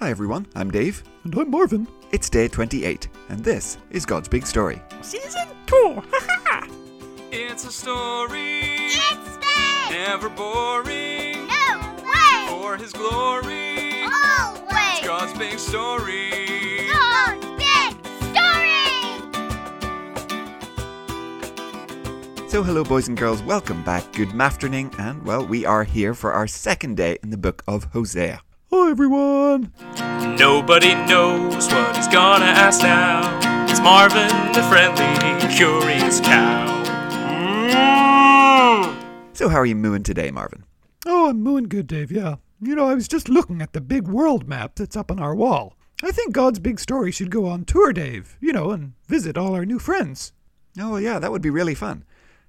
Hi everyone, I'm Dave. And I'm Marvin. It's day 28, and this is God's Big Story. Season 2! It's a story, It's big! never boring. No way! For his glory, Always! God's big story. God's big story! So, hello, boys and girls, welcome back. Good afternoon, and well, we are here for our second day in the book of Hosea. Hi everyone! Nobody knows what he's gonna ask now. It's Marvin, the friendly, curious cow. Mm. So, how are you mooing today, Marvin? Oh, I'm mooing good, Dave, yeah. You know, I was just looking at the big world map that's up on our wall. I think God's big story should go on tour, Dave, you know, and visit all our new friends. Oh, yeah, that would be really fun.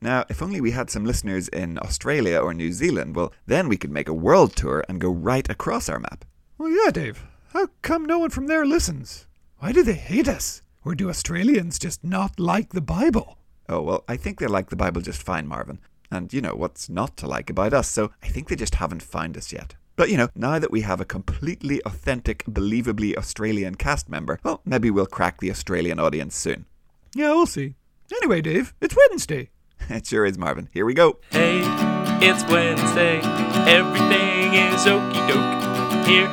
Now, if only we had some listeners in Australia or New Zealand, well, then we could make a world tour and go right across our map. Well, yeah, Dave. How come no one from there listens? Why do they hate us? Or do Australians just not like the Bible? Oh, well, I think they like the Bible just fine, Marvin. And you know what's not to like about us, so I think they just haven't found us yet. But you know, now that we have a completely authentic, believably Australian cast member, well, maybe we'll crack the Australian audience soon. Yeah, we'll see. Anyway, Dave, it's Wednesday. It sure is, Marvin. Here we go. Hey, it's Wednesday. Everything is okie doke. Here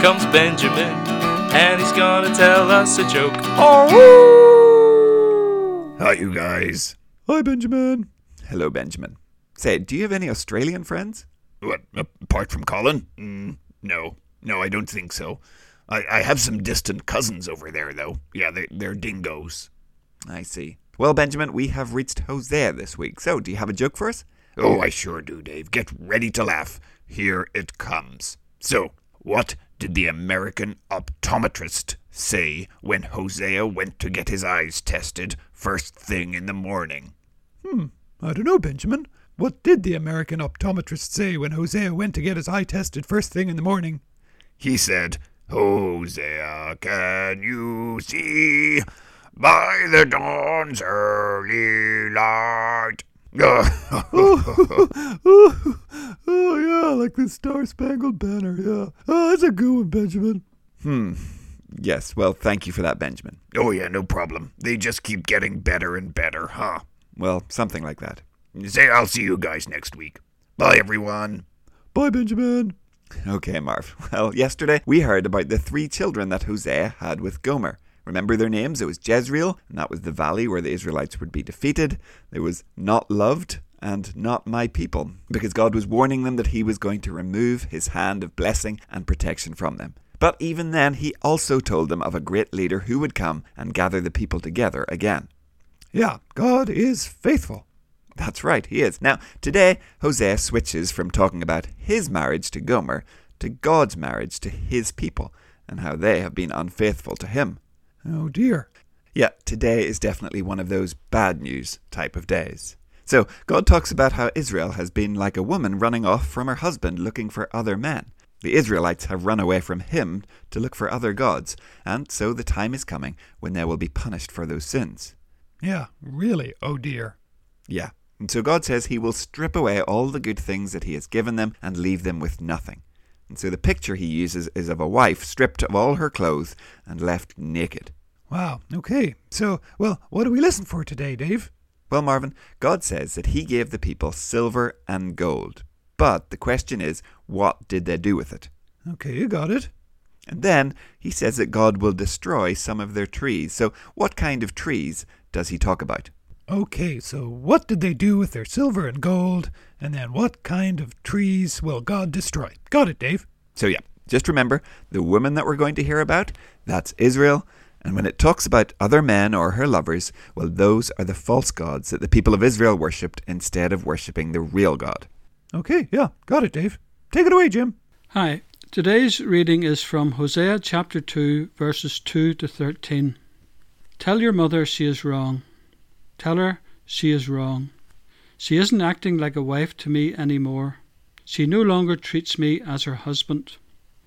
comes Benjamin, and he's gonna tell us a joke. Oh, Hi, you guys. Hi, Benjamin. Hello, Benjamin. Say, do you have any Australian friends? What, apart from Colin? Mm, no. No, I don't think so. I, I have some distant cousins over there, though. Yeah, they, they're dingoes. I see. Well, Benjamin, we have reached Hosea this week, so do you have a joke for us? Oh, I sure do, Dave. Get ready to laugh. Here it comes. So, what did the American optometrist say when Hosea went to get his eyes tested first thing in the morning? Hmm, I don't know, Benjamin. What did the American optometrist say when Hosea went to get his eye tested first thing in the morning? He said, Hosea, can you see by the dawn's early light? oh, yeah, like the Star Spangled Banner, yeah. Oh, that's a good one, Benjamin. Hmm. Yes, well, thank you for that, Benjamin. oh, yeah, no problem. They just keep getting better and better, huh? Well, something like that. Say, I'll see you guys next week. Bye, everyone. Bye, Benjamin. Okay, Marv. Well, yesterday we heard about the three children that Hosea had with Gomer. Remember their names? It was Jezreel, and that was the valley where the Israelites would be defeated. There was not loved and not my people, because God was warning them that he was going to remove his hand of blessing and protection from them. But even then, he also told them of a great leader who would come and gather the people together again. Yeah, God is faithful. That's right, he is. Now, today, Hosea switches from talking about his marriage to Gomer to God's marriage to his people and how they have been unfaithful to him. Oh, dear. Yeah, today is definitely one of those bad news type of days. So, God talks about how Israel has been like a woman running off from her husband looking for other men. The Israelites have run away from him to look for other gods, and so the time is coming when they will be punished for those sins. Yeah, really, oh dear. Yeah. And so God says he will strip away all the good things that he has given them and leave them with nothing. And so the picture he uses is of a wife stripped of all her clothes and left naked. Wow, okay. So, well, what do we listen for today, Dave? Well, Marvin, God says that he gave the people silver and gold. But the question is, what did they do with it? Okay, you got it. And then he says that God will destroy some of their trees. So, what kind of trees does he talk about? Okay, so what did they do with their silver and gold? And then what kind of trees will God destroy? Got it, Dave. So, yeah, just remember the woman that we're going to hear about, that's Israel. And when it talks about other men or her lovers, well, those are the false gods that the people of Israel worshipped instead of worshipping the real God. Okay, yeah, got it, Dave. Take it away, Jim. Hi, today's reading is from Hosea chapter 2, verses 2 to 13. Tell your mother she is wrong. Tell her she is wrong. She isn't acting like a wife to me anymore. She no longer treats me as her husband.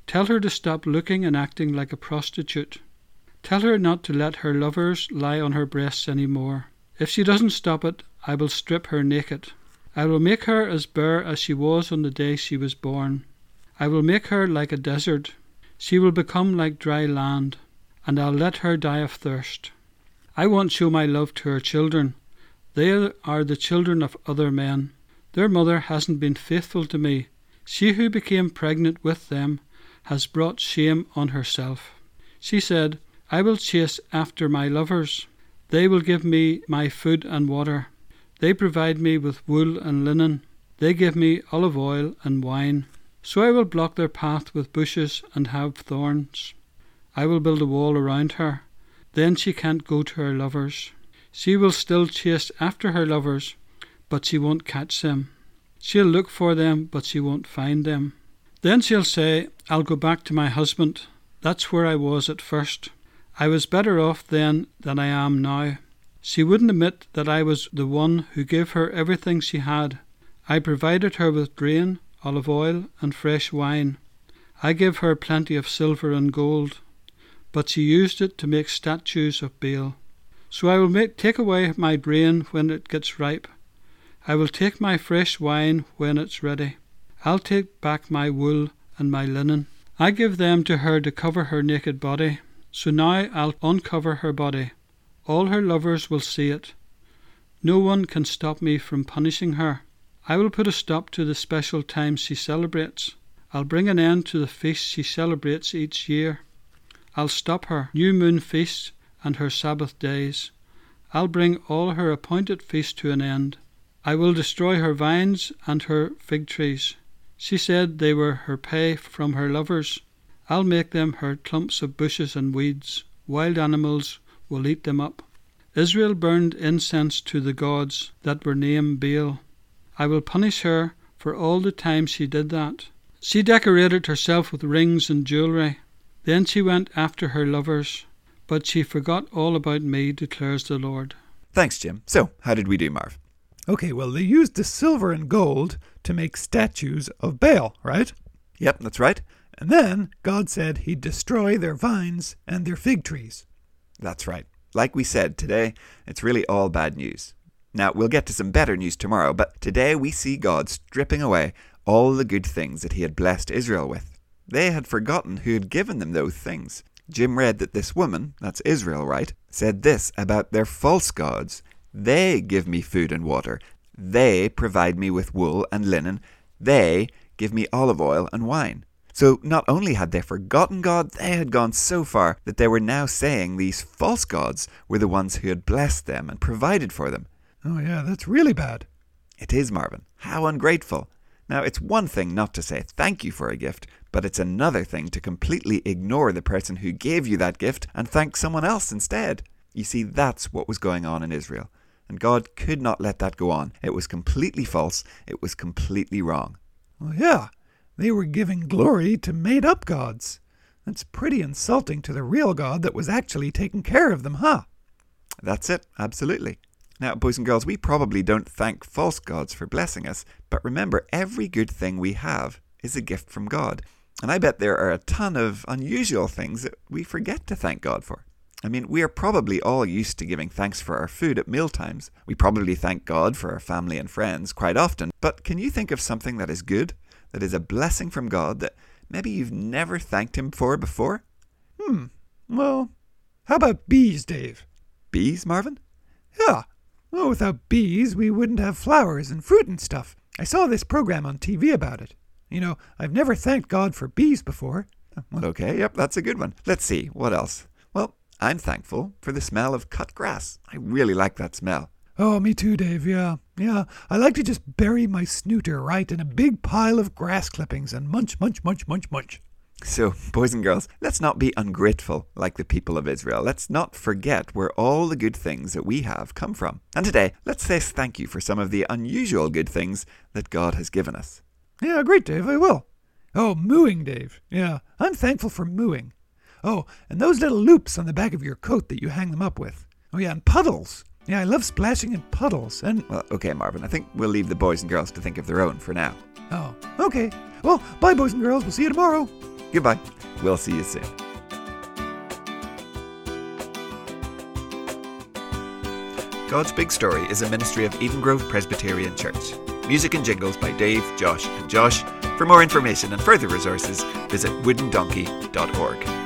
Tell her to stop looking and acting like a prostitute. Tell her not to let her lovers lie on her breasts any more. If she doesn't stop it, I will strip her naked. I will make her as bare as she was on the day she was born. I will make her like a desert. She will become like dry land, and I'll let her die of thirst. I won't show my love to her children. They are the children of other men. Their mother hasn't been faithful to me. She who became pregnant with them has brought shame on herself. She said, I will chase after my lovers. They will give me my food and water. They provide me with wool and linen. They give me olive oil and wine. So I will block their path with bushes and have thorns. I will build a wall around her. Then she can't go to her lovers. She will still chase after her lovers, but she won't catch them. She'll look for them, but she won't find them. Then she'll say, I'll go back to my husband. That's where I was at first. I was better off then than I am now. She wouldn't admit that I was the one who gave her everything she had. I provided her with grain, olive oil, and fresh wine. I gave her plenty of silver and gold, but she used it to make statues of Baal. So I will make, take away my grain when it gets ripe. I will take my fresh wine when it's ready. I'll take back my wool and my linen. I give them to her to cover her naked body. So now I'll uncover her body. All her lovers will see it. No one can stop me from punishing her. I will put a stop to the special times she celebrates. I'll bring an end to the feasts she celebrates each year. I'll stop her new moon feasts and her Sabbath days. I'll bring all her appointed feasts to an end. I will destroy her vines and her fig trees. She said they were her pay from her lovers. I'll make them her clumps of bushes and weeds. Wild animals will eat them up. Israel burned incense to the gods that were named Baal. I will punish her for all the time she did that. She decorated herself with rings and jewelry. Then she went after her lovers, but she forgot all about me, declares the Lord. Thanks, Jim. So, how did we do, Marv? Okay, well, they used the silver and gold to make statues of Baal, right? Yep, that's right. And then God said he'd destroy their vines and their fig trees. That's right. Like we said, today it's really all bad news. Now, we'll get to some better news tomorrow, but today we see God stripping away all the good things that he had blessed Israel with. They had forgotten who had given them those things. Jim read that this woman, that's Israel, right, said this about their false gods. They give me food and water. They provide me with wool and linen. They give me olive oil and wine. So not only had they forgotten God, they had gone so far that they were now saying these false gods were the ones who had blessed them and provided for them. Oh, yeah, that's really bad. It is, Marvin. How ungrateful. Now, it's one thing not to say thank you for a gift, but it's another thing to completely ignore the person who gave you that gift and thank someone else instead. You see, that's what was going on in Israel. And God could not let that go on. It was completely false. It was completely wrong. Well, yeah, they were giving glory to made up gods. That's pretty insulting to the real God that was actually taking care of them, huh? That's it, absolutely. Now, boys and girls, we probably don't thank false gods for blessing us, but remember, every good thing we have is a gift from God. And I bet there are a ton of unusual things that we forget to thank God for. I mean, we are probably all used to giving thanks for our food at mealtimes. We probably thank God for our family and friends quite often. But can you think of something that is good, that is a blessing from God, that maybe you've never thanked Him for before? Hmm. Well, how about bees, Dave? Bees, Marvin? Yeah. Well, without bees, we wouldn't have flowers and fruit and stuff. I saw this program on TV about it. You know, I've never thanked God for bees before. Oh, well, okay, yep, that's a good one. Let's see, what else? Well, I'm thankful for the smell of cut grass. I really like that smell. Oh, me too, Dave. Yeah. Yeah. I like to just bury my snooter right in a big pile of grass clippings and munch, munch, munch, munch, munch. So, boys and girls, let's not be ungrateful like the people of Israel. Let's not forget where all the good things that we have come from. And today, let's say thank you for some of the unusual good things that God has given us. Yeah, great, Dave. I will. Oh, mooing, Dave. Yeah, I'm thankful for mooing. Oh, and those little loops on the back of your coat that you hang them up with. Oh, yeah, and puddles. Yeah, I love splashing in puddles. And, Well, okay, Marvin, I think we'll leave the boys and girls to think of their own for now. oh, okay. Well, bye, boys and girls. We'll see you tomorrow. Goodbye. We'll see you soon. God's Big Story is a ministry of Eden Grove Presbyterian Church. Music and jingles by Dave, Josh, and Josh. For more information and further resources, visit woodendonkey.org.